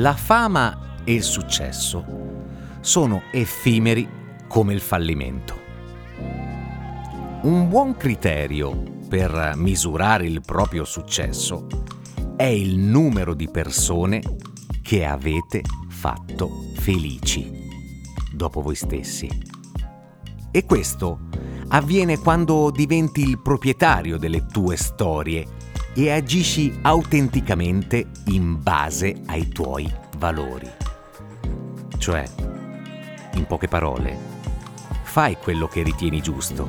La fama e il successo sono effimeri come il fallimento. Un buon criterio per misurare il proprio successo è il numero di persone che avete fatto felici dopo voi stessi. E questo avviene quando diventi il proprietario delle tue storie e agisci autenticamente in base ai tuoi valori. Cioè, in poche parole, fai quello che ritieni giusto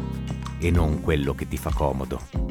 e non quello che ti fa comodo.